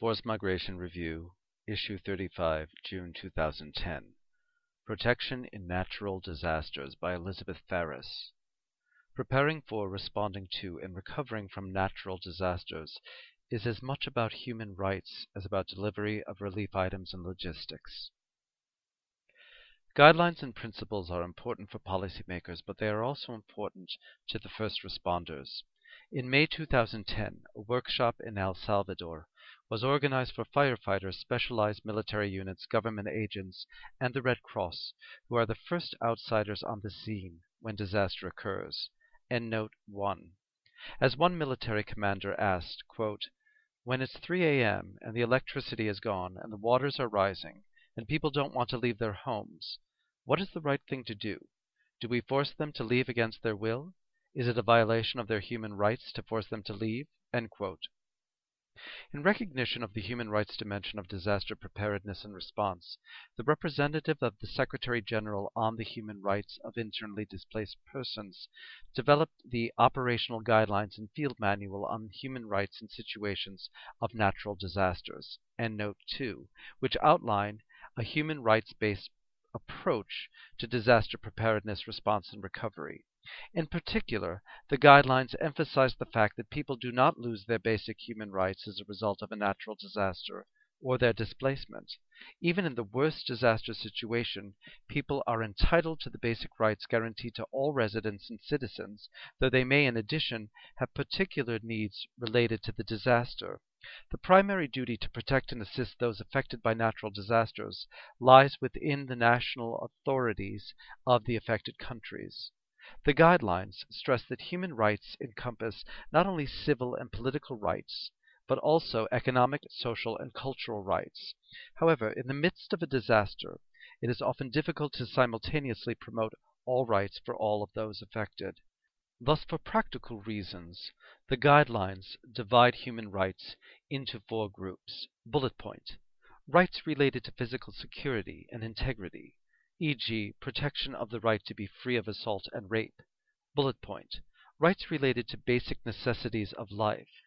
Forced Migration Review, Issue 35, June 2010. Protection in Natural Disasters by Elizabeth Ferris. Preparing for, responding to, and recovering from natural disasters is as much about human rights as about delivery of relief items and logistics. Guidelines and principles are important for policymakers, but they are also important to the first responders. In May 2010, a workshop in El Salvador was organized for firefighters, specialized military units, government agents, and the Red Cross, who are the first outsiders on the scene when disaster occurs. End note 1. As one military commander asked, quote, When it's 3 a.m. and the electricity is gone and the waters are rising and people don't want to leave their homes, what is the right thing to do? Do we force them to leave against their will? Is it a violation of their human rights to force them to leave? In recognition of the human rights dimension of disaster preparedness and response, the representative of the Secretary General on the Human Rights of Internally Displaced Persons developed the Operational Guidelines and Field Manual on Human Rights in Situations of Natural Disasters, Note 2, which outline a human rights based approach to disaster preparedness, response, and recovery. In particular, the guidelines emphasize the fact that people do not lose their basic human rights as a result of a natural disaster or their displacement. Even in the worst disaster situation, people are entitled to the basic rights guaranteed to all residents and citizens, though they may in addition have particular needs related to the disaster. The primary duty to protect and assist those affected by natural disasters lies within the national authorities of the affected countries. The guidelines stress that human rights encompass not only civil and political rights, but also economic, social, and cultural rights. However, in the midst of a disaster, it is often difficult to simultaneously promote all rights for all of those affected. Thus, for practical reasons, the guidelines divide human rights into four groups. Bullet point. Rights related to physical security and integrity e.g., protection of the right to be free of assault and rape. Bullet point. Rights related to basic necessities of life,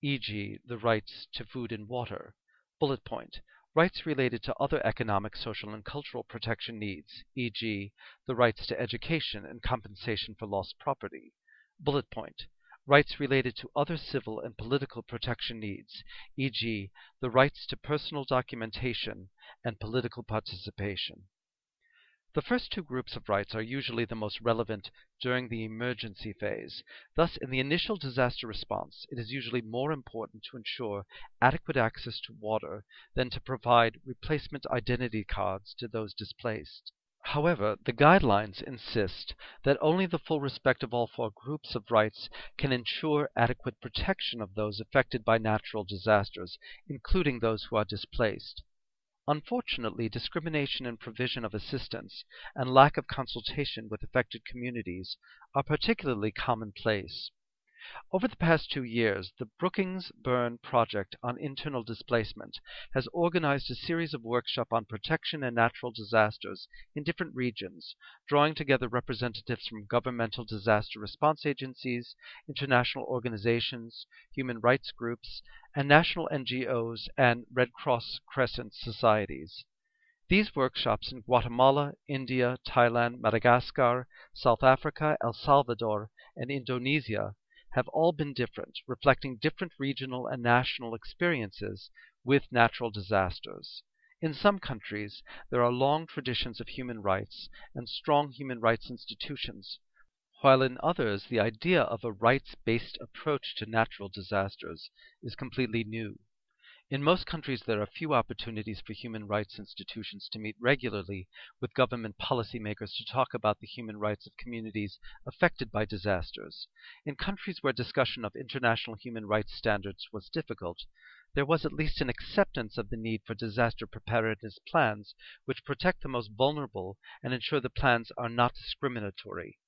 e.g., the rights to food and water. Bullet point. Rights related to other economic, social, and cultural protection needs, e.g., the rights to education and compensation for lost property. Bullet point. Rights related to other civil and political protection needs, e.g., the rights to personal documentation and political participation. The first two groups of rights are usually the most relevant during the emergency phase. Thus, in the initial disaster response, it is usually more important to ensure adequate access to water than to provide replacement identity cards to those displaced. However, the guidelines insist that only the full respect of all four groups of rights can ensure adequate protection of those affected by natural disasters, including those who are displaced. Unfortunately, discrimination in provision of assistance and lack of consultation with affected communities are particularly commonplace. Over the past two years, the Brookings Bern Project on Internal Displacement has organized a series of workshops on protection and natural disasters in different regions, drawing together representatives from governmental disaster response agencies, international organizations, human rights groups, and national NGOs and Red Cross Crescent societies. These workshops in Guatemala, India, Thailand, Madagascar, South Africa, El Salvador, and Indonesia have all been different, reflecting different regional and national experiences with natural disasters. In some countries, there are long traditions of human rights and strong human rights institutions, while in others the idea of a rights-based approach to natural disasters is completely new. In most countries, there are few opportunities for human rights institutions to meet regularly with government policymakers to talk about the human rights of communities affected by disasters. In countries where discussion of international human rights standards was difficult, there was at least an acceptance of the need for disaster preparedness plans which protect the most vulnerable and ensure the plans are not discriminatory.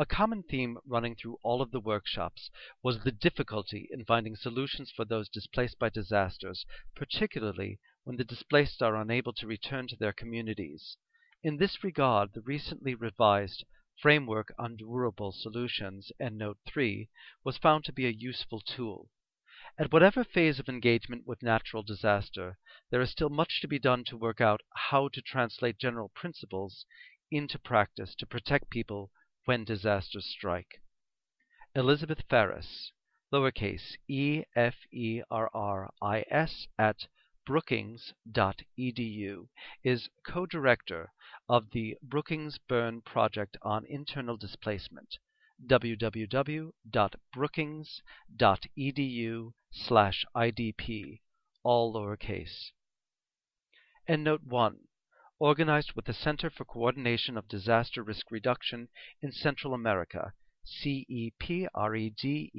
A common theme running through all of the workshops was the difficulty in finding solutions for those displaced by disasters, particularly when the displaced are unable to return to their communities. In this regard, the recently revised Framework on Durable Solutions and Note 3 was found to be a useful tool. At whatever phase of engagement with natural disaster, there is still much to be done to work out how to translate general principles into practice to protect people when disasters strike. Elizabeth Ferris, lowercase e f e r r i s at brookings.edu, is co-director of the Brookings Bern Project on Internal Displacement www.brookings.edu slash IDP, all lowercase. EndNote 1. Organized with the Center for Coordination of Disaster Risk Reduction in Central America, CEPREDENAC,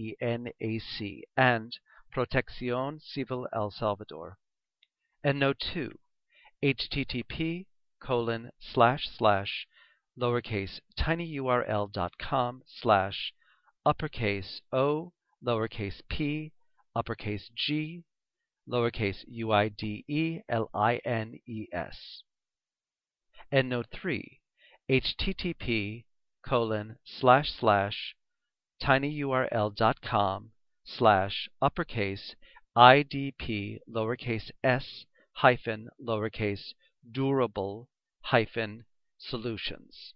and Protección Civil El Salvador. EndNote 2. http colon slash slash lowercase tinyurl.com slash uppercase O lowercase p uppercase G lowercase EndNote 3. http colon slash slash tinyurl.com slash uppercase idp lowercase s hyphen lowercase durable hyphen solutions.